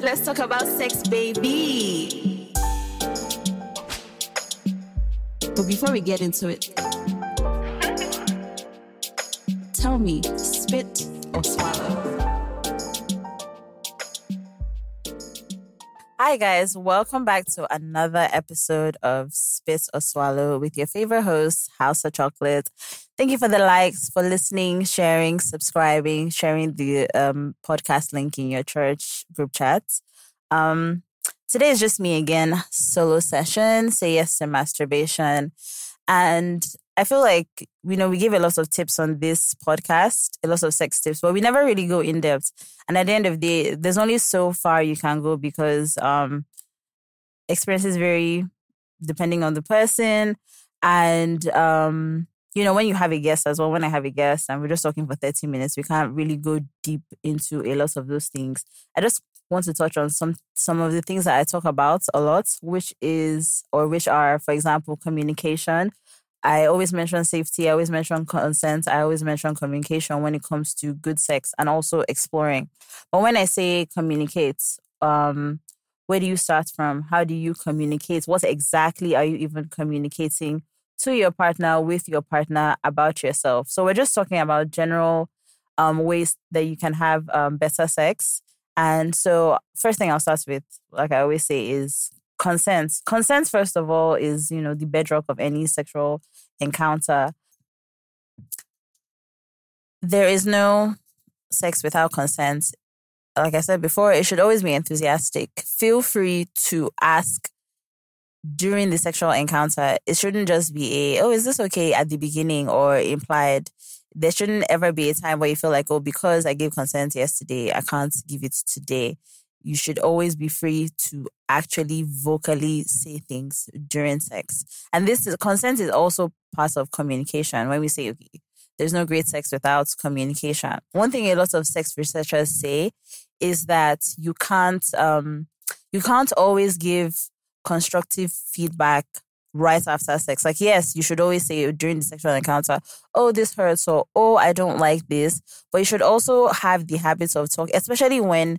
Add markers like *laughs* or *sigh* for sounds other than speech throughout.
Let's talk about sex, baby. But before we get into it, tell me, spit or swallow? Hi, guys. Welcome back to another episode of Spit or Swallow with your favorite host, Hausa Chocolate. Thank you for the likes, for listening, sharing, subscribing, sharing the um, podcast link in your church group chats. Um, today is just me again, solo session, say yes to masturbation. And I feel like, you know, we give a lot of tips on this podcast, a lot of sex tips, but we never really go in depth. And at the end of the day, there's only so far you can go because um, experiences vary depending on the person. And, um, you know, when you have a guest as well, when I have a guest and we're just talking for 30 minutes, we can't really go deep into a lot of those things. I just want to touch on some some of the things that I talk about a lot, which is or which are, for example, communication. I always mention safety, I always mention consent, I always mention communication when it comes to good sex and also exploring. But when I say communicate, um, where do you start from? How do you communicate? What exactly are you even communicating to your partner, with your partner, about yourself? So we're just talking about general um, ways that you can have um, better sex. And so, first thing I'll start with, like I always say, is consent. Consent, first of all, is you know the bedrock of any sexual encounter. There is no sex without consent. Like I said before, it should always be enthusiastic. Feel free to ask during the sexual encounter. It shouldn't just be a, oh, is this okay at the beginning or implied. There shouldn't ever be a time where you feel like, oh, because I gave consent yesterday, I can't give it today you should always be free to actually vocally say things during sex. And this is consent is also part of communication. When we say, okay, there's no great sex without communication. One thing a lot of sex researchers say is that you can't um, you can't always give constructive feedback right after sex. Like, yes, you should always say during the sexual encounter, oh, this hurts, or oh, I don't like this. But you should also have the habit of talking, especially when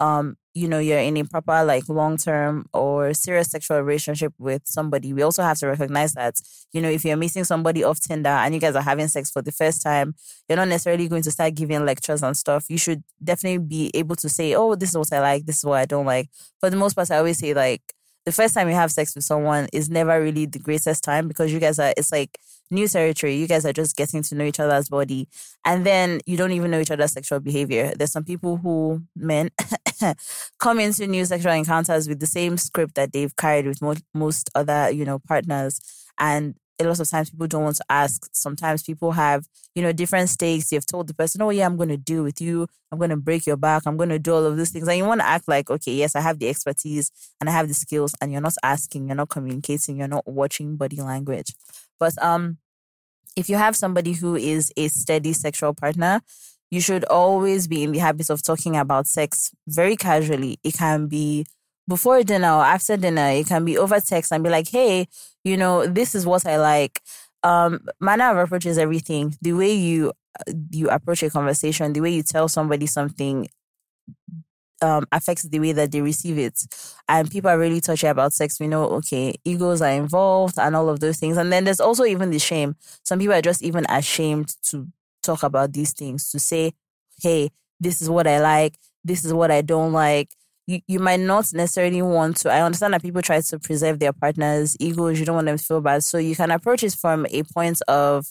um you know you're in a proper like long term or serious sexual relationship with somebody we also have to recognize that you know if you're meeting somebody off tinder and you guys are having sex for the first time you're not necessarily going to start giving lectures and stuff you should definitely be able to say oh this is what i like this is what i don't like for the most part i always say like the first time you have sex with someone is never really the greatest time because you guys are it's like new territory. You guys are just getting to know each other's body. And then you don't even know each other's sexual behavior. There's some people who, men, *coughs* come into new sexual encounters with the same script that they've carried with mo- most other, you know, partners. And a lot of times people don't want to ask. Sometimes people have, you know, different stakes. You've told the person, oh, yeah, I'm going to deal with you. I'm going to break your back. I'm going to do all of these things. And you want to act like, okay, yes, I have the expertise and I have the skills. And you're not asking, you're not communicating, you're not watching body language. But um, if you have somebody who is a steady sexual partner, you should always be in the habit of talking about sex very casually. It can be before dinner or after dinner. It can be over text and be like, hey, you know, this is what I like. Um, manner of approach is everything. The way you you approach a conversation, the way you tell somebody something um, affects the way that they receive it. And people are really touchy about sex. We know, okay, egos are involved and all of those things. And then there's also even the shame. Some people are just even ashamed to talk about these things, to say, hey, this is what I like, this is what I don't like. You, you might not necessarily want to. I understand that people try to preserve their partner's egos. You don't want them to feel bad. So you can approach it from a point of,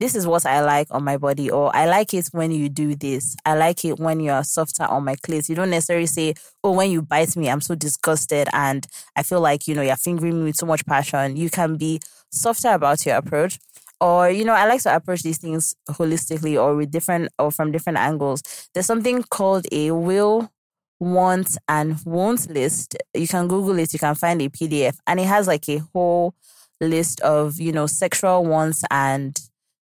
this is what I like on my body, or I like it when you do this. I like it when you're softer on my clit. You don't necessarily say, oh, when you bite me, I'm so disgusted and I feel like, you know, you're fingering me with so much passion. You can be softer about your approach. Or, you know, I like to approach these things holistically or with different or from different angles. There's something called a will, want, and won't list. You can Google it, you can find a PDF, and it has like a whole list of, you know, sexual wants and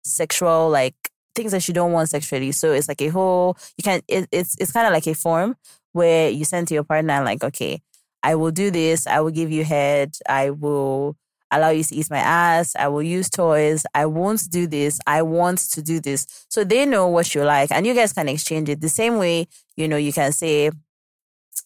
sexual like things that you don't want sexually. So it's like a whole you can it, it's it's kind of like a form where you send to your partner like, okay, I will do this, I will give you head, I will allow you to eat my ass. I will use toys. I won't do this. I want to do this. So they know what you like and you guys can exchange it the same way, you know, you can say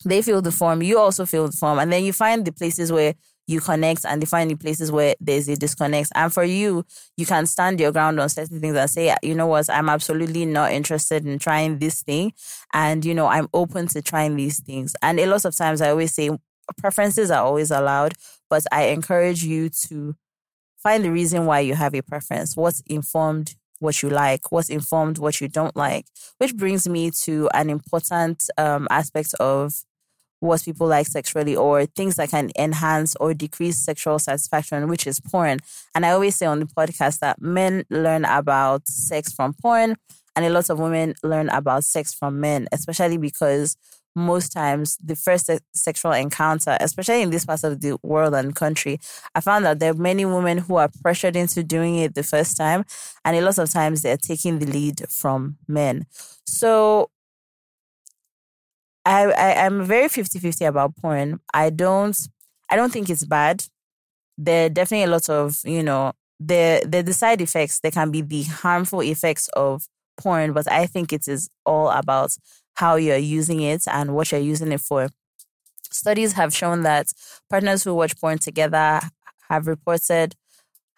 they feel the form, you also feel the form. And then you find the places where you connect and define the places where there's a disconnect. And for you, you can stand your ground on certain things and say, you know what, I'm absolutely not interested in trying this thing. And, you know, I'm open to trying these things. And a lot of times I always say preferences are always allowed, but I encourage you to find the reason why you have a preference. What's informed what you like, what's informed what you don't like, which brings me to an important um, aspect of what people like sexually or things that can enhance or decrease sexual satisfaction, which is porn. And I always say on the podcast that men learn about sex from porn and a lot of women learn about sex from men, especially because most times the first se- sexual encounter, especially in this part of the world and country, I found that there are many women who are pressured into doing it the first time. And a lot of times they're taking the lead from men. So I, I I'm very 50-50 about porn. I don't I don't think it's bad. There are definitely a lot of, you know, the the the side effects, there can be the harmful effects of porn, but I think it is all about how you're using it and what you're using it for. Studies have shown that partners who watch porn together have reported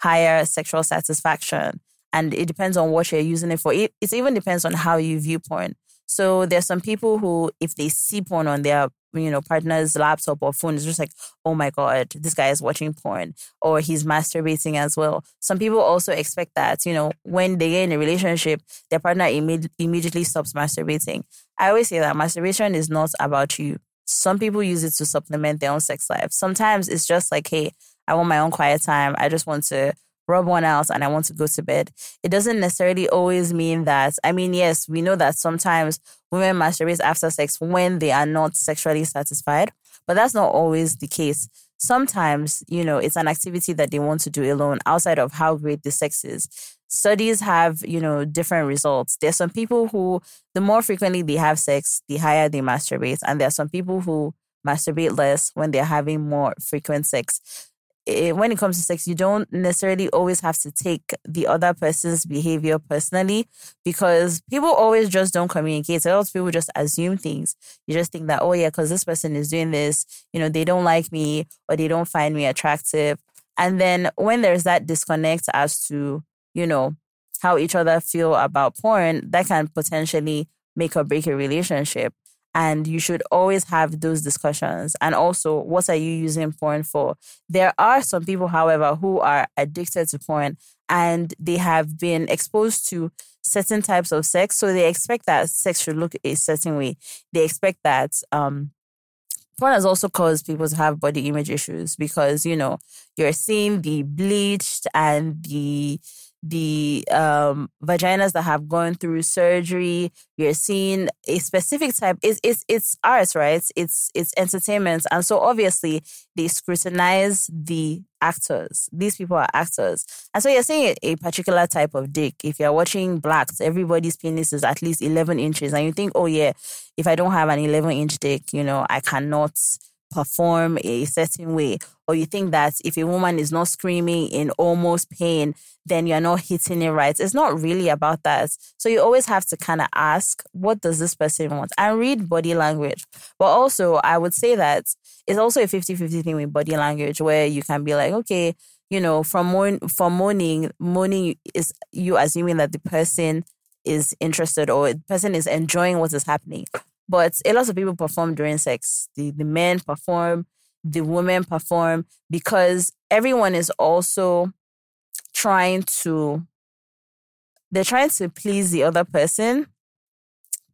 higher sexual satisfaction. And it depends on what you're using it for. It, it even depends on how you view porn. So there's some people who, if they see porn on their, you know, partner's laptop or phone, it's just like, oh my God, this guy is watching porn or he's masturbating as well. Some people also expect that, you know, when they get in a relationship, their partner imme- immediately stops masturbating. I always say that masturbation is not about you. Some people use it to supplement their own sex life. Sometimes it's just like, hey, I want my own quiet time. I just want to rub one out and I want to go to bed. It doesn't necessarily always mean that. I mean, yes, we know that sometimes women masturbate after sex when they are not sexually satisfied, but that's not always the case. Sometimes, you know, it's an activity that they want to do alone outside of how great the sex is. Studies have, you know, different results. There's some people who, the more frequently they have sex, the higher they masturbate. And there are some people who masturbate less when they're having more frequent sex it, when it comes to sex, you don't necessarily always have to take the other person's behavior personally because people always just don't communicate. Lot of people just assume things. You just think that, oh, yeah, because this person is doing this, you know, they don't like me or they don't find me attractive. And then when there's that disconnect as to, you know, how each other feel about porn, that can potentially make or break a relationship. And you should always have those discussions. And also, what are you using porn for? There are some people, however, who are addicted to porn and they have been exposed to certain types of sex. So they expect that sex should look a certain way. They expect that um, porn has also caused people to have body image issues because, you know, you're seeing the bleached and the the um, vaginas that have gone through surgery. You're seeing a specific type. It's it's it's art, right? It's it's entertainment, and so obviously they scrutinize the actors. These people are actors, and so you're seeing a, a particular type of dick. If you're watching blacks, everybody's penis is at least 11 inches, and you think, oh yeah, if I don't have an 11 inch dick, you know, I cannot perform a certain way, or you think that if a woman is not screaming in almost pain, then you're not hitting it right. It's not really about that. So you always have to kind of ask, what does this person want? And read body language. But also, I would say that it's also a 50 50 thing with body language where you can be like, okay, you know, from moan, from moaning, moaning is you assuming that the person is interested or the person is enjoying what is happening. But a lot of people perform during sex. The, the men perform, the women perform because everyone is also trying to, they're trying to please the other person.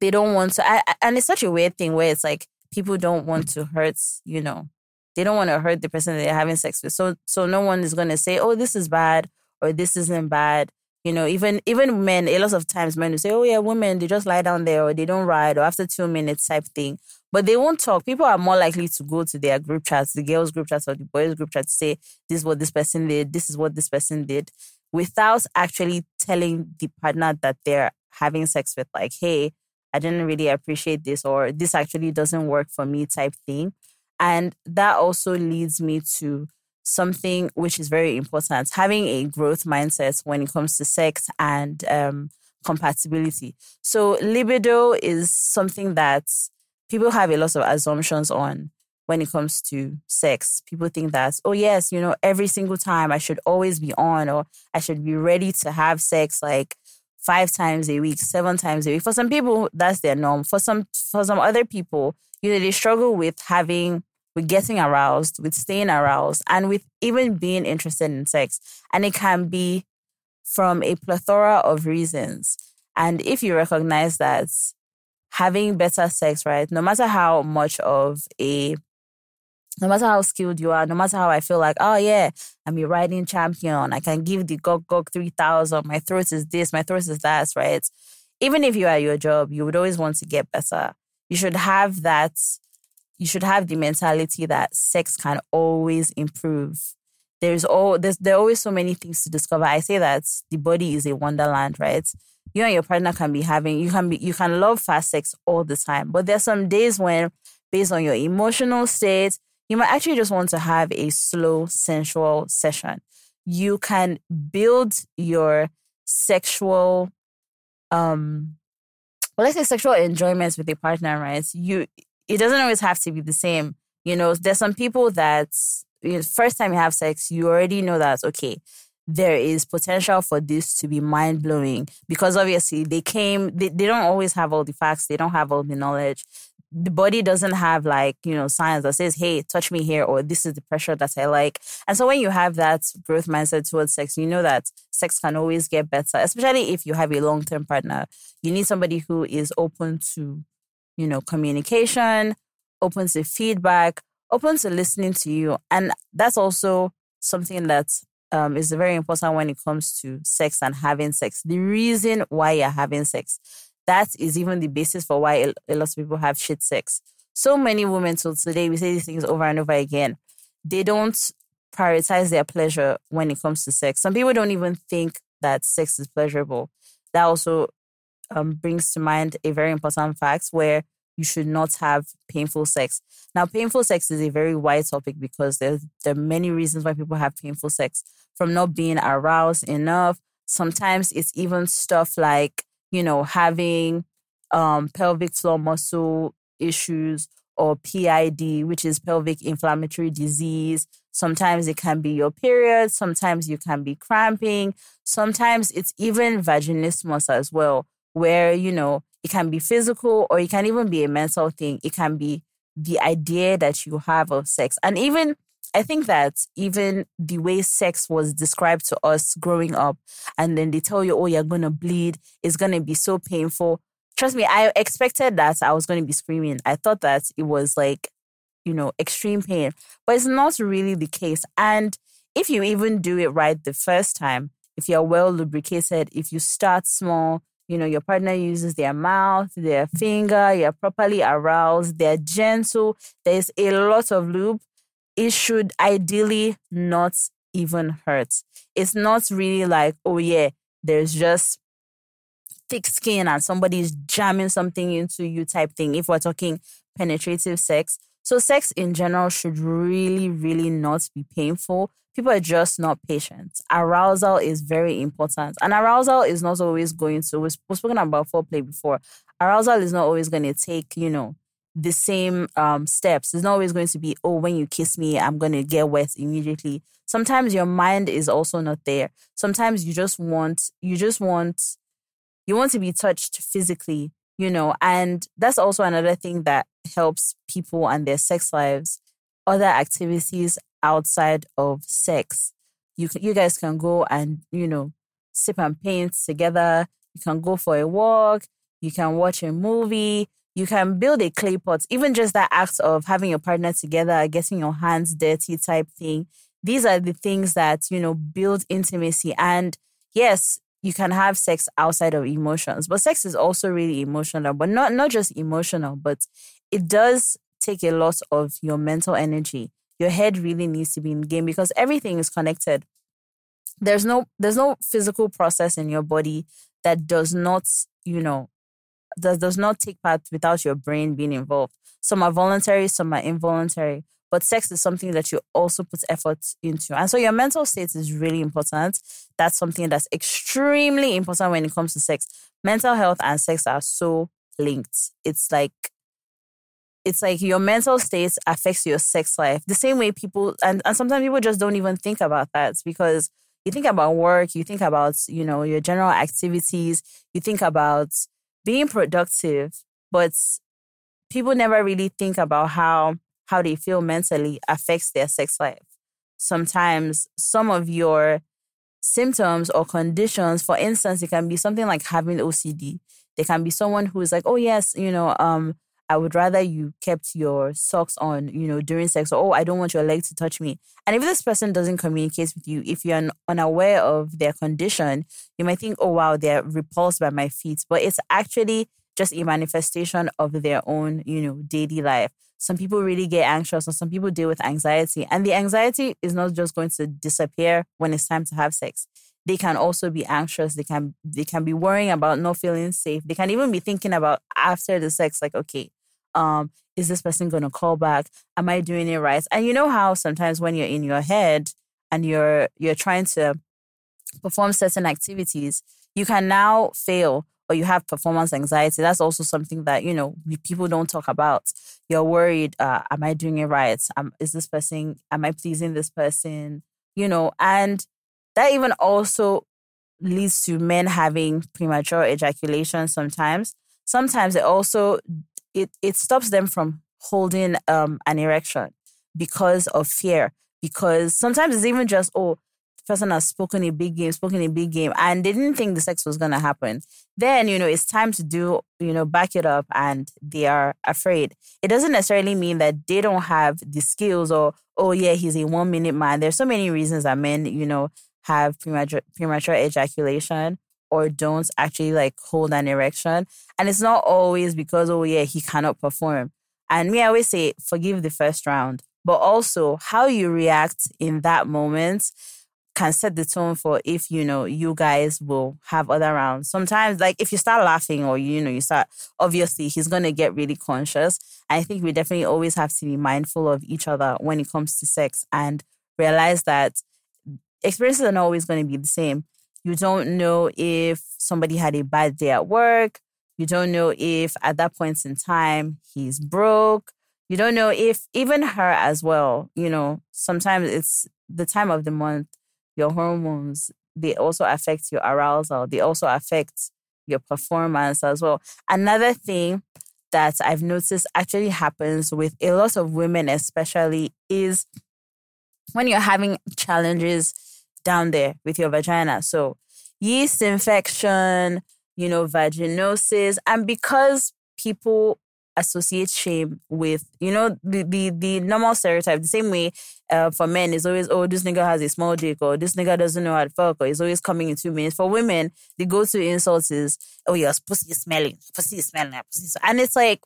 They don't want to, I, and it's such a weird thing where it's like people don't want to hurt, you know, they don't want to hurt the person they're having sex with. So, so no one is going to say, oh, this is bad or this isn't bad. You know, even even men, a lot of times men will say, "Oh yeah, women they just lie down there or they don't ride or after two minutes type thing," but they won't talk. People are more likely to go to their group chats, the girls' group chats or the boys' group chat, to say, "This is what this person did. This is what this person did," without actually telling the partner that they're having sex with, like, "Hey, I didn't really appreciate this," or "This actually doesn't work for me," type thing, and that also leads me to something which is very important. Having a growth mindset when it comes to sex and um, compatibility. So libido is something that people have a lot of assumptions on when it comes to sex. People think that, oh, yes, you know, every single time I should always be on or I should be ready to have sex like five times a week, seven times a week. For some people, that's their norm. For some for some other people, you know, they struggle with having with getting aroused, with staying aroused, and with even being interested in sex. And it can be from a plethora of reasons. And if you recognize that having better sex, right, no matter how much of a no matter how skilled you are, no matter how I feel like, oh yeah, I'm a riding champion. I can give the Gawk Gawk 3000. My throat is this, my throat is that, right? Even if you are your job, you would always want to get better. You should have that, you should have the mentality that sex can always improve there's all there's there are always so many things to discover. I say that the body is a wonderland, right? You and your partner can be having you can be you can love fast sex all the time, but there's some days when, based on your emotional state, you might actually just want to have a slow sensual session. You can build your sexual um well let's say sexual enjoyments with a partner, right? You it doesn't always have to be the same. You know, there's some people that first time you have sex, you already know that, okay, there is potential for this to be mind blowing because obviously they came, they, they don't always have all the facts, they don't have all the knowledge. The body doesn't have like, you know, science that says, hey, touch me here, or this is the pressure that I like. And so when you have that growth mindset towards sex, you know that sex can always get better, especially if you have a long term partner. You need somebody who is open to, you know, communication, open to feedback, open to listening to you. And that's also something that um, is very important when it comes to sex and having sex. The reason why you're having sex, that is even the basis for why a, lot of people have shit sex. So many women till today, we say these things over and over again. They don't prioritize their pleasure when it comes to sex. Some people don't even think that sex is pleasurable. That also um, brings to mind a very important fact where you should not have painful sex. Now, painful sex is a very wide topic because there, there are many reasons why people have painful sex from not being aroused enough. Sometimes it's even stuff like, you know, having um, pelvic floor muscle issues or PID, which is pelvic inflammatory disease. Sometimes it can be your period. Sometimes you can be cramping. Sometimes it's even vaginismus as well, where, you know, it can be physical or it can even be a mental thing. It can be the idea that you have of sex. And even, I think that even the way sex was described to us growing up, and then they tell you, oh, you're going to bleed, it's going to be so painful. Trust me, I expected that I was going to be screaming. I thought that it was like, you know, extreme pain, but it's not really the case. And if you even do it right the first time, if you're well lubricated, if you start small, you know, your partner uses their mouth, their finger, you're properly aroused, they're gentle, there's a lot of lube, it should ideally not even hurt. It's not really like, oh yeah, there's just thick skin and somebody's jamming something into you type thing. If we're talking penetrative sex. So sex in general should really, really not be painful people are just not patient. Arousal is very important. And arousal is not always going to, we've spoken about foreplay before. Arousal is not always going to take, you know, the same um, steps. It's not always going to be, oh, when you kiss me, I'm going to get wet immediately. Sometimes your mind is also not there. Sometimes you just want, you just want, you want to be touched physically, you know, and that's also another thing that helps people and their sex lives. Other activities outside of sex. You you guys can go and you know sip and paint together. You can go for a walk. You can watch a movie. You can build a clay pot. Even just that act of having your partner together, getting your hands dirty type thing. These are the things that you know build intimacy. And yes, you can have sex outside of emotions, but sex is also really emotional. But not not just emotional, but it does take a lot of your mental energy your head really needs to be in game because everything is connected. There's no there's no physical process in your body that does not, you know, that does not take part without your brain being involved. Some are voluntary, some are involuntary. But sex is something that you also put effort into. And so your mental state is really important. That's something that's extremely important when it comes to sex. Mental health and sex are so linked. It's like it's like your mental state affects your sex life. The same way people and, and sometimes people just don't even think about that because you think about work, you think about, you know, your general activities, you think about being productive, but people never really think about how how they feel mentally affects their sex life. Sometimes some of your symptoms or conditions, for instance, it can be something like having OCD. There can be someone who's like, oh yes, you know, um, I would rather you kept your socks on, you know, during sex, or oh, I don't want your leg to touch me. And if this person doesn't communicate with you, if you're unaware of their condition, you might think, oh wow, they're repulsed by my feet. But it's actually just a manifestation of their own, you know, daily life. Some people really get anxious, or some people deal with anxiety. And the anxiety is not just going to disappear when it's time to have sex they can also be anxious they can they can be worrying about not feeling safe they can even be thinking about after the sex like okay um, is this person going to call back? Am I doing it right? And you know how sometimes when you're in your head and you're you're trying to perform certain activities, you can now fail or you have performance anxiety. That's also something that you know people don't talk about. You're worried. Uh, am I doing it right? Is this person? Am I pleasing this person? You know, and that even also leads to men having premature ejaculation sometimes. Sometimes it also it it stops them from holding um, an erection because of fear. Because sometimes it's even just oh, person has spoken a big game, spoken a big game, and they didn't think the sex was gonna happen. Then you know it's time to do you know back it up, and they are afraid. It doesn't necessarily mean that they don't have the skills or oh yeah he's a one minute man. There's so many reasons that men you know have premature premature ejaculation or don't actually like hold an erection. And it's not always because, oh, yeah, he cannot perform. And me, I always say, forgive the first round, but also how you react in that moment can set the tone for if you know you guys will have other rounds. Sometimes, like if you start laughing or you know you start, obviously he's gonna get really conscious. I think we definitely always have to be mindful of each other when it comes to sex and realize that experiences are not always going to be the same. You don't know if somebody had a bad day at work. You don't know if at that point in time he's broke. You don't know if even her as well, you know, sometimes it's the time of the month, your hormones, they also affect your arousal. They also affect your performance as well. Another thing that I've noticed actually happens with a lot of women, especially, is when you're having challenges down there with your vagina. So, yeast infection, you know, vaginosis. And because people associate shame with, you know, the, the, the normal stereotype, the same way uh, for men is always, oh, this nigga has a small dick, or this nigga doesn't know how to fuck, or he's always coming in two minutes. For women, the go to insult is, oh, your pussy is smelling, pussy is smelling. And it's like,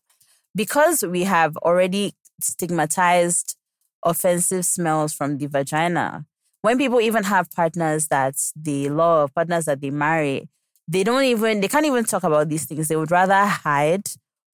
because we have already stigmatized offensive smells from the vagina, when people even have partners that they love, partners that they marry, they don't even, they can't even talk about these things. They would rather hide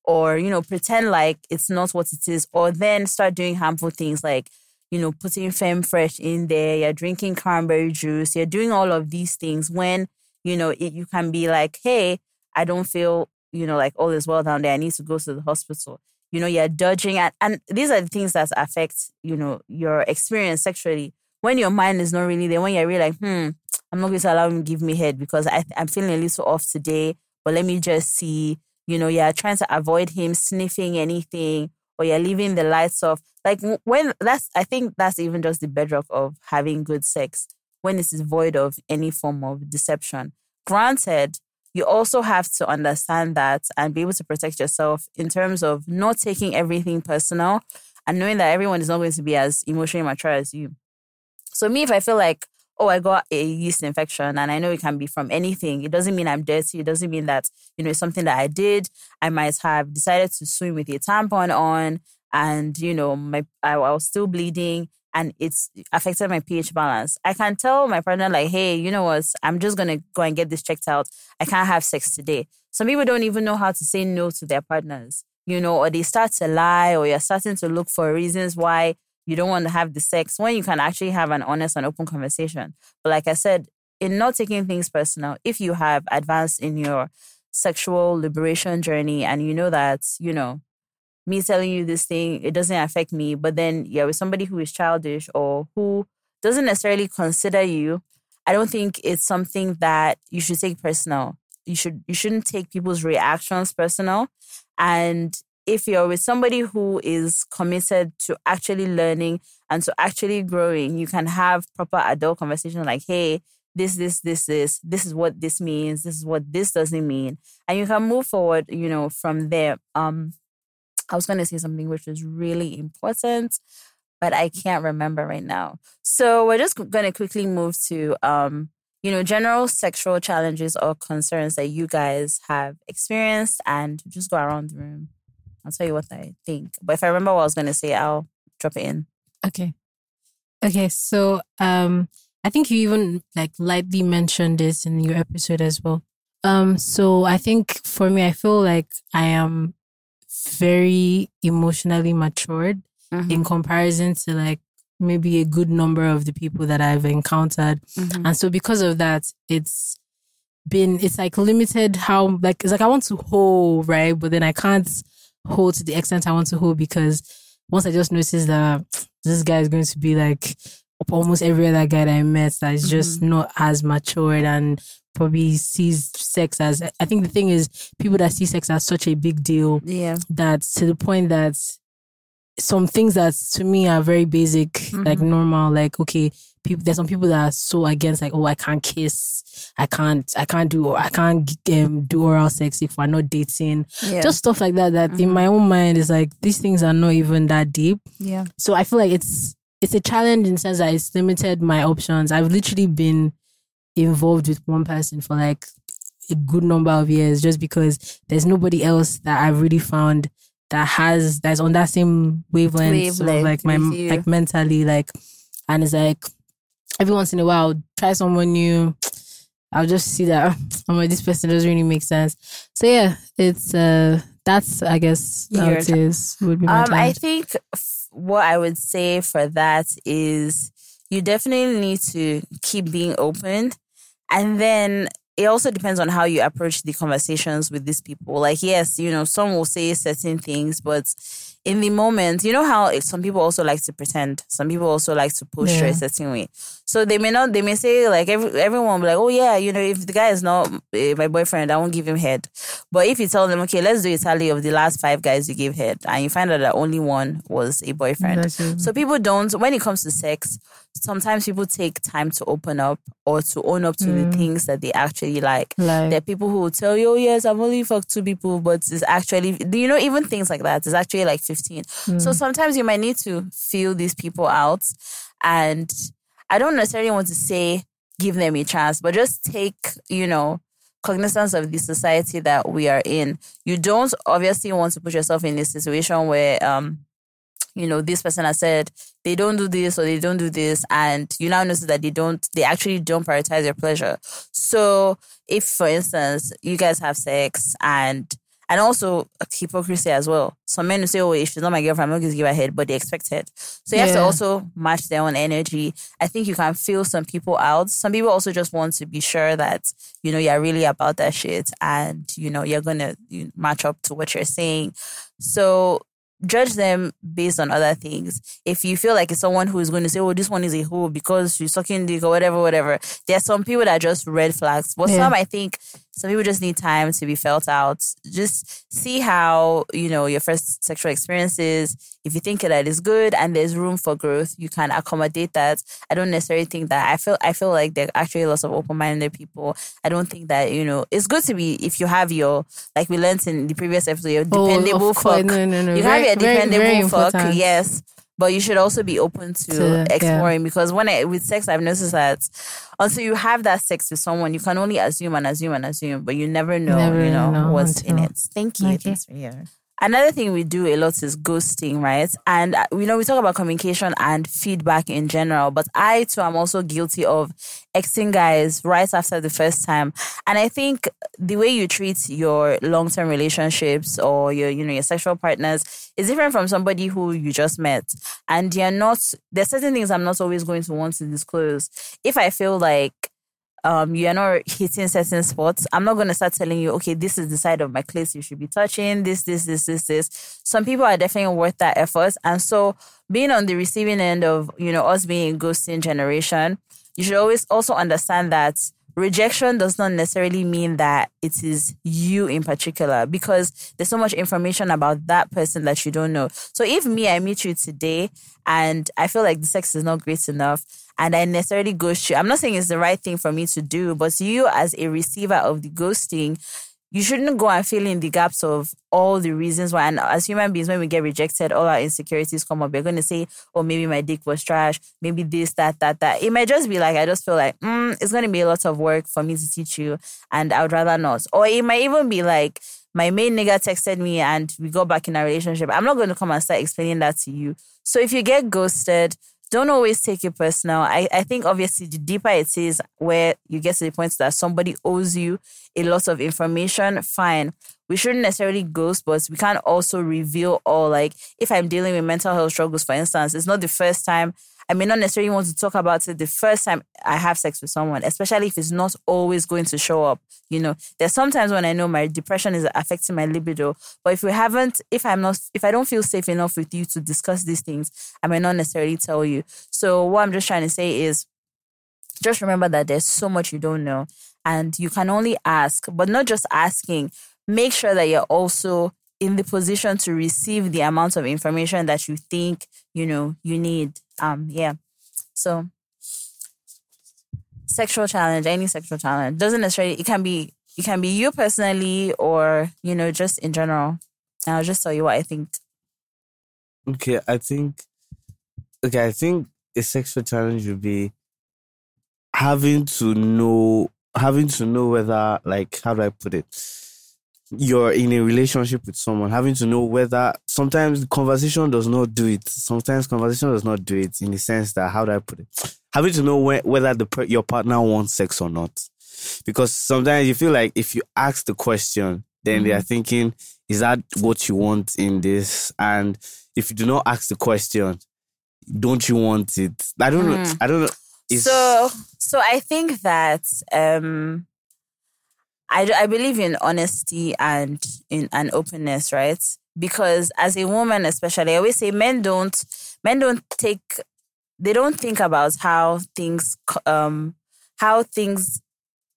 or, you know, pretend like it's not what it is, or then start doing harmful things like, you know, putting Femfresh in there, you're drinking cranberry juice, you're doing all of these things when, you know, it, you can be like, hey, I don't feel, you know, like all is well down there. I need to go to the hospital. You know, you're dodging and, and these are the things that affect, you know, your experience sexually when your mind is not really there, when you're really like, hmm, I'm not going to allow him to give me head because I, I'm feeling a little off today, but let me just see, you know, you're trying to avoid him sniffing anything or you're leaving the lights off. Like when that's, I think that's even just the bedrock of having good sex when it is void of any form of deception. Granted, you also have to understand that and be able to protect yourself in terms of not taking everything personal and knowing that everyone is not going to be as emotionally mature as you. So me, if I feel like, oh, I got a yeast infection and I know it can be from anything, it doesn't mean I'm dirty. It doesn't mean that, you know, it's something that I did. I might have decided to swim with a tampon on and, you know, my I, I was still bleeding and it's affected my pH balance. I can tell my partner, like, hey, you know what? I'm just going to go and get this checked out. I can't have sex today. Some people don't even know how to say no to their partners, you know, or they start to lie or you're starting to look for reasons why you don't want to have the sex when you can actually have an honest and open conversation. But like I said, in not taking things personal, if you have advanced in your sexual liberation journey and you know that, you know, me telling you this thing, it doesn't affect me, but then you're with somebody who is childish or who doesn't necessarily consider you, I don't think it's something that you should take personal. You should you shouldn't take people's reactions personal. And if you're with somebody who is committed to actually learning and to actually growing, you can have proper adult conversation like, hey, this, this, this, this, this is what this means, this is what this doesn't mean. And you can move forward, you know, from there. Um, I was gonna say something which is really important, but I can't remember right now. So we're just gonna quickly move to um, you know, general sexual challenges or concerns that you guys have experienced and just go around the room. I'll tell you what I think. But if I remember what I was gonna say, I'll drop it in. Okay. Okay, so um I think you even like lightly mentioned this in your episode as well. Um so I think for me I feel like I am very emotionally matured Mm-hmm. in comparison to like maybe a good number of the people that I've encountered. Mhm. And so because of that, it's been it's like limited how like it's like I want to hold, right? But then I can't hold to the extent I want to hold because once I just notice that *tsk* this guy is going to be like almost every other guy that I met that is just not as matured and probably sees sex as I think the thing is people that see sex as such a big deal Yeah. that to the point that some things that to me are very basic, like Mhm. normal, like okay, people there's some people that are so against like, oh, I can't kiss, I can't, I can't do, I can't um, do oral sex if we're not dating, Yeah. just stuff like that. That in Mhm. my own mind is like these things are not even that deep. yeah. So I feel like it's it's a challenge in the sense that it's limited my options. I've literally been involved with one person for like a good number of years just because there's nobody else that I've really found that has that's on that same wavelength, of like my you. like mentally like and it's like every once in a while try someone new I'll just see that *laughs* oh my this person doesn't really make sense. So yeah, it's uh that's I guess how it is would be my Um, I think f- what I would say for that is you definitely need to keep being open. And then it also depends on how you approach the conversations with these people. Like, yes, you know, some will say certain things, but in the moment, you know how some people also like to pretend. Some people also like to posture Yeah. a certain way. So they may not, they may say like every, everyone will be like, oh yeah, you know, if the guy is not uh, my boyfriend, I won't give him head. But if you tell them, okay, let's do a tally of the last five guys you gave head, and you find out that only one was a boyfriend. It. So people don't, when it comes to sex, sometimes people take time to open up or to own up to the things that they actually like. like There are people who will tell you, oh, yes, I've only fucked two people, but it's actually, you know, even things like that, it's actually like 15. So sometimes you might need to feel these people out. And I don't necessarily want to say give them a chance, but just take, you know, cognizance of the society that we are in. You don't obviously want to put yourself in a situation where, um, you know, this person has said they don't do this or they don't do this, and you now notice that they don't, they actually don't prioritize your pleasure. So, if for instance, you guys have sex and and also hypocrisy as well. Some men will say, "Oh, if she's not my girlfriend, I'm not going to give her head," but they expect it. So you have to also match their own energy. I think you can feel some people out. Some people also just want to be sure that you know you're really about that shit, and you know you're gonna you match up to what you're saying. So judge them based on other things. If you feel like it's someone who is going to say, "Oh, this one is a hoe because she's sucking dick" or whatever, whatever, there are some people that are just red flags. But Yeah. some, I think, some people just need time to be felt out. Just see how you know your first sexual experience is. If you think that is good and there's room for growth, you can accommodate that. I don't necessarily think that. I feel I feel like there are actually lots of open minded people. I don't think that you know it's good to be if you have your like we learned in the previous episode, your Oh, dependable course. fuck. No, no, no. You Very- have very- dependable very fuck, important. yes. But you should also be open to, To- yeah. exploring because when I, with sex, I've noticed that until you have that sex with someone, you can only assume and assume and assume, but you never know, Never you know, know what's in it. Thank you. Okay. Thanks for another thing we do a lot is ghosting, right? And uh, you know, we talk about communication and feedback in general, but I too am also guilty of exing guys right after the first time. And I think the way you treat your long-term relationships or your, you know, your sexual partners is different from somebody who you just met. And you're not there's certain things I'm not always going to want to disclose. If I feel like um, you're not hitting certain spots, I'm not going to start telling you, okay, this is the side of my clit you should be touching, this, this, this, this, this. Some people are definitely worth that effort. And so being on the receiving end of, you know, us being a ghosting generation, you should always also understand that rejection does not necessarily mean that it is you in particular because there's so much information about that person that you don't know. So if me, I meet you today and I feel like the sex is not great enough and I necessarily ghost you, I'm not saying it's the right thing for me to do, but you as a receiver of the ghosting, you shouldn't go and fill in the gaps of all the reasons why. And as human beings, when we get rejected, all our insecurities come up. We're going to say, oh, maybe my dick was trash. Maybe this, that, that, that. It might just be like, I just feel like, mm, it's going to be a lot of work for me to teach you. And I would rather not. Or it might even be like, my main nigga texted me and we got back in a relationship. I'm not going to come and start explaining that to you. So if you get ghosted, don't always take it personal. I, I think obviously the deeper it is where you get to the point that somebody owes you a lot of information, fine. We shouldn't necessarily ghost, but we can't also reveal all like if I'm dealing with mental health struggles, for instance, it's not the first time I may not necessarily want to talk about it the first time I have sex with someone, especially if it's not always going to show up. You know, there's sometimes when I know my depression is affecting my libido, but if we haven't, if I'm not, if I don't feel safe enough with you to discuss these things, I may not necessarily tell you. So what I'm just trying to say is just remember that there's so much you don't know and you can only ask, but not just asking. Make sure that you're also in the position to receive the amount of information that you think you know you need um yeah. So sexual challenge any sexual challenge doesn't necessarily it can be it can be you personally or you know just in general. And i'll just tell you what i think. Okay i think okay i think a sexual challenge would be having to know having to know whether like how do i put it you're in a relationship with someone, having to know whether sometimes conversation does not do it. Sometimes conversation does not do it in the sense that how do I put it? Having to know whether the your partner wants sex or not, because sometimes you feel like if you ask the question, then mm-hmm. they are mm-hmm. thinking, "Is that what you want in this?" And if you do not ask the question, don't you want it? I don't mm. know. I don't know. It's... so, so I think that um I, I believe in honesty and in an openness, right? Because as a woman, especially, I always say men don't men don't take they don't think about how things um how things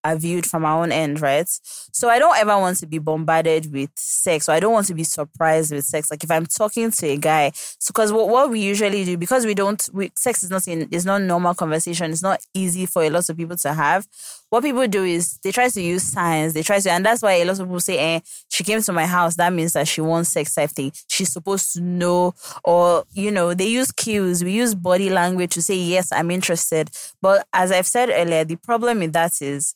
are viewed from our own end, right? So I don't ever want to be bombarded with sex, or I don't want to be surprised with sex. Like if I'm talking to a guy, so because what, what we usually do, because we don't, we, sex is not in, is not normal conversation. It's not easy for a lot of people to have. What people do is they try to use signs. They try to, and that's why a lot of people say, "Eh, she came to my house. That means that she wants sex type thing. She's supposed to know, or you know, they use cues. We use body language to say yes, I'm interested. But as I've said earlier, the problem with that is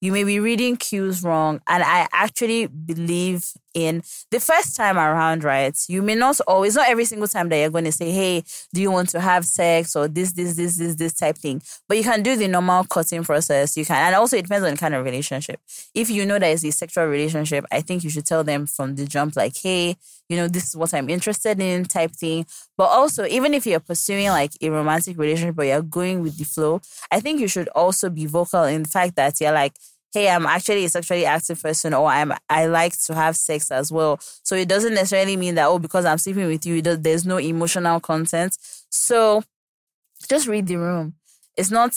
you may be reading cues wrong. And I actually believe in the first time around, right? You may not always, not every single time that you're going to say, hey, do you want to have sex or this, this, this, this, this type thing. But you can do the normal cutting process. You can, and also it depends on the kind of relationship. If you know that it's a sexual relationship, I think you should tell them from the jump, like, hey, you know, this is what I'm interested in type thing. But also, even if you're pursuing like a romantic relationship or you're going with the flow, I think you should also be vocal in the fact that you're like, hey, I'm actually a sexually active person or I'm I like to have sex as well. So it doesn't necessarily mean that, oh, because I'm sleeping with you, there's no emotional content. So just read the room. It's not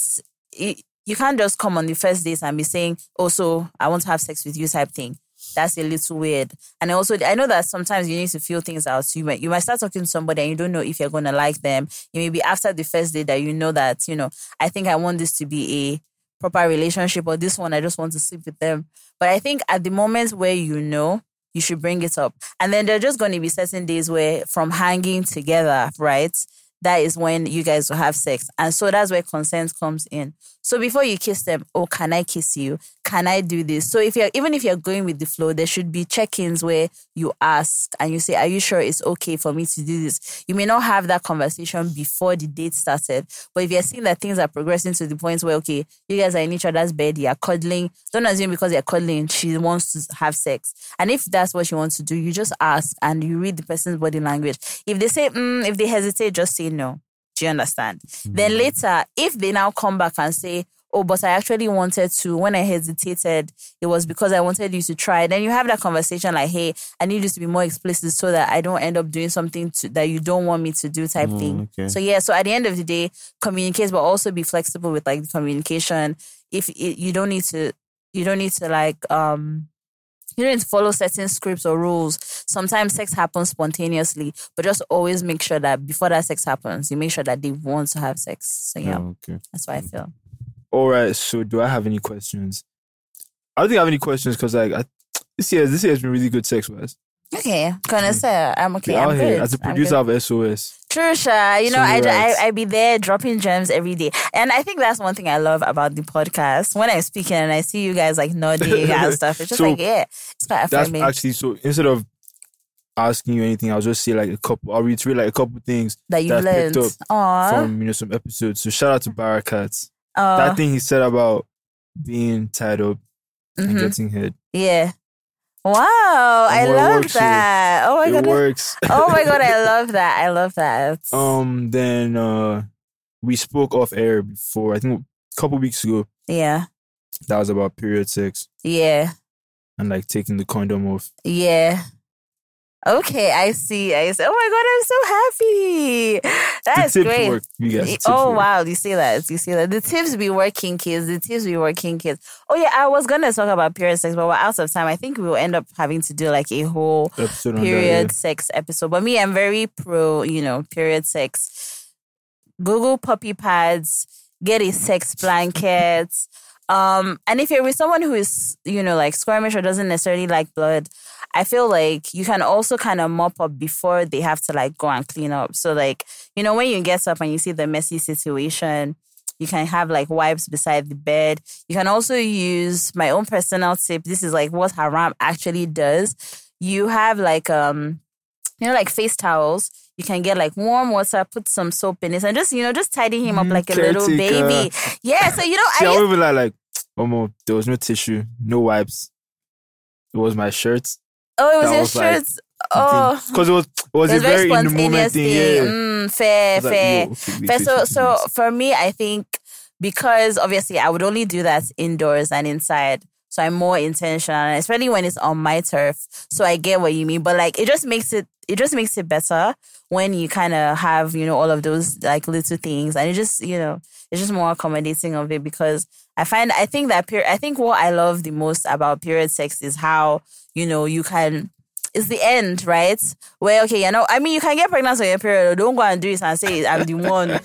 you can't just come on the first date and be saying, oh, so I want to have sex with you type thing. That's a little weird. And also, I know that sometimes you need to feel things out. You might, you might start talking to somebody and you don't know if you're to like them. It may be after the first date that you know that, you know, I think I want this to be a proper relationship or this one I just want to sleep with them. But I think at the moment where you know, you should bring it up. And then there are just going to be certain days where from hanging together, right? That is when you guys will have sex. And so that's where consent comes in. So before you kiss them, oh, can I kiss you? Can I do this? So if you're even if you're going with the flow, there should be check-ins where you ask and you say, Are you sure it's okay for me to do this? You may not have that conversation before the date started, but if you're seeing that things are progressing to the point where okay, you guys are in each other's bed, you're cuddling, don't assume because you're cuddling, she wants to have sex. And if that's what she wants to do, you just ask and you read the person's body language. If they say, mm, if they hesitate, just say no. Do you understand? Then later, if they now come back and say, Oh, but I actually wanted to, when I hesitated, it was because I wanted you to try. Then you have that conversation like, Hey, I need you to be more explicit so that I don't end up doing something to, that you don't want me to do type thing. okay. So, yeah, so at the end of the day, communicate, but also be flexible with like the communication. If it, you don't need to, you don't need to like, um, you don't need to follow certain scripts or rules. Sometimes sex happens spontaneously, but just always make sure that before that sex happens, you make sure that they want to have sex. So yeah, Oh, okay. that's what I mm. feel. All right. So, do I have any questions? I don't think I have any questions because like I, this year, this year has been really good sex wise. Okay, connoisseur. Mm. I'm okay. I'm out here good. as a producer of SOS. True, Sha. You know, I, Somewhere I. I be there dropping gems every day, and I think that's one thing I love about the podcast. When I'm speaking and I see you guys like nodding *laughs* and stuff, it's just So, like yeah, it's quite That's affirming actually so. Instead of asking you anything, I'll just say like a couple. I'll reiterate like a couple things that you that's learned. up from you know some episodes. So shout out to Barakat. aw, that thing he said about being tied up and mhm. getting hit. yeah. Wow, I love that. Oh my it god. works. oh my *laughs* god, I love that. I love that. Um. Then uh, we spoke off air before. I think a couple weeks ago. yeah, That was about period sex yeah, and like taking the condom off. yeah. Okay, I see. I see. Oh my god, I'm so happy. That's great. work. You guys. Oh work. wow, you see that? You see that? The tips be working, kids. The tips be working, kids. Oh yeah, I was gonna talk about period sex, but we're out of time. I think we will end up having to do like a whole Episode on that, period sex episode. But me, I'm very pro, you know, period sex. Google puppy pads, get a sex blanket. Um, and if you're with someone who is, you know, like squirmish or doesn't necessarily like blood, I feel like you can also kind of mop up before they have to like go and clean up. So like, you know, when you get up and you see the messy situation, you can have like wipes beside the bed. You can also use my own personal tip. This is like what Haram actually does. You have like um, you know, like face towels. You can get like warm water, put some soap in it, and just you know, just tidy him up Mm, like a little baby. Yeah. So you know, I would be like, like, Omo, there was no tissue, no wipes. It was my shirt. oh, it was your was, like, shirt. oh, because it was it was it a was very very in the moment thing. Yeah. Mm, fair, was like, fair. yo, okay, wait, But wait, so so for me, I think because obviously I would only do that indoors and inside. So I'm more intentional, especially when it's on my turf. So I get what you mean, but like it just makes it it just makes it better when you kind of have you know all of those like little things, and it just you know it's just more accommodating of it because I find I think that period I think what I love the most about period sex is how you know you can it's the end, right? Where okay, you know, I mean, you can get pregnant on your period. Don't go and do it and say I'm the one.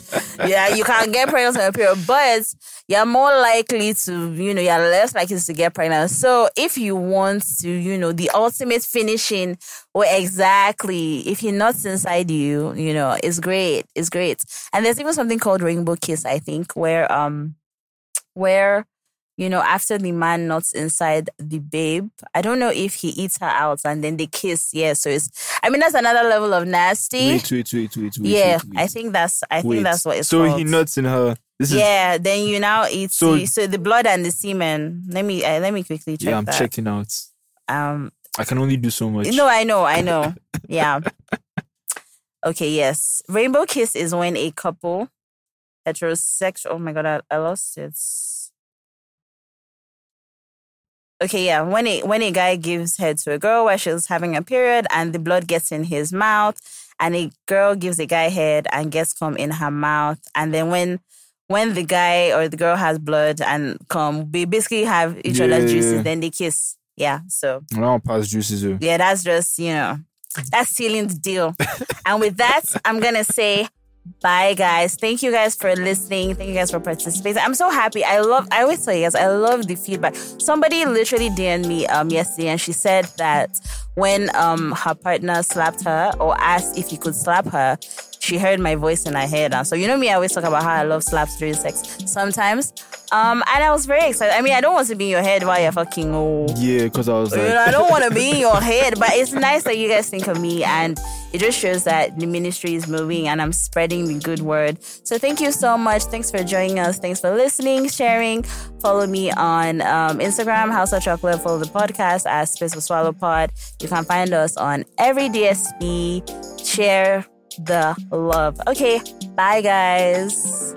yeah, you can get pregnant on your period, but you're more likely to, you know, you're less likely to get pregnant. So if you want to, you know, the ultimate finishing, or exactly, if he not inside you, you know, it's great. It's great. And there's even something called rainbow kiss, I think, where um, where you know, after the man nuts inside the babe, I don't know if he eats her out and then they kiss. Yeah, so it's. I mean, that's another level of nasty. Wait, wait, wait, wait, wait. yeah, wait, wait. I think that's. I think that's what it's so called. he nuts in her. This is yeah, then you now eat. So- the, so the blood and the semen. Let me. Uh, let me quickly check yeah. I'm that. checking out. Um. I can only do so much. No, I know. I know. *laughs* yeah. Okay. Yes. Rainbow kiss is when a couple heterosexual. Oh my god, I, I lost it. Okay, yeah. When a when a guy gives head to a girl while she's having a period and the blood gets in his mouth, and a girl gives a guy head and gets cum in her mouth, and then when when the guy or the girl has blood and cum, they basically have each Yeah, other's juices, yeah. then they kiss. Yeah. So I don't pass juices. Yeah, that's just, you know, that's sealing the deal. and with that, I'm going to say bye, guys. Thank you guys for listening. Thank you guys for participating. I'm so happy. I love, I always tell you guys, I love the feedback. Somebody literally DM'd me um, yesterday and she said that when um, her partner slapped her or asked if he could slap her, she heard my voice in her head. And so, you know me, I always talk about how I love slaps during sex sometimes. Um, and I was very excited. I mean, I don't want to be in your head while you're fucking oh. Yeah, because I was You like, know, I don't want to be in your *laughs* head, but it's nice that you guys think of me, and it just shows that the ministry is moving and I'm spreading the good word. So thank you so much. Thanks for joining us. Thanks for listening, sharing. Follow me on um, Instagram, Hausa Chocolate. Follow the podcast at Spit or Swallow Pod. You can find us on every DSP. Share the love. Okay, bye guys.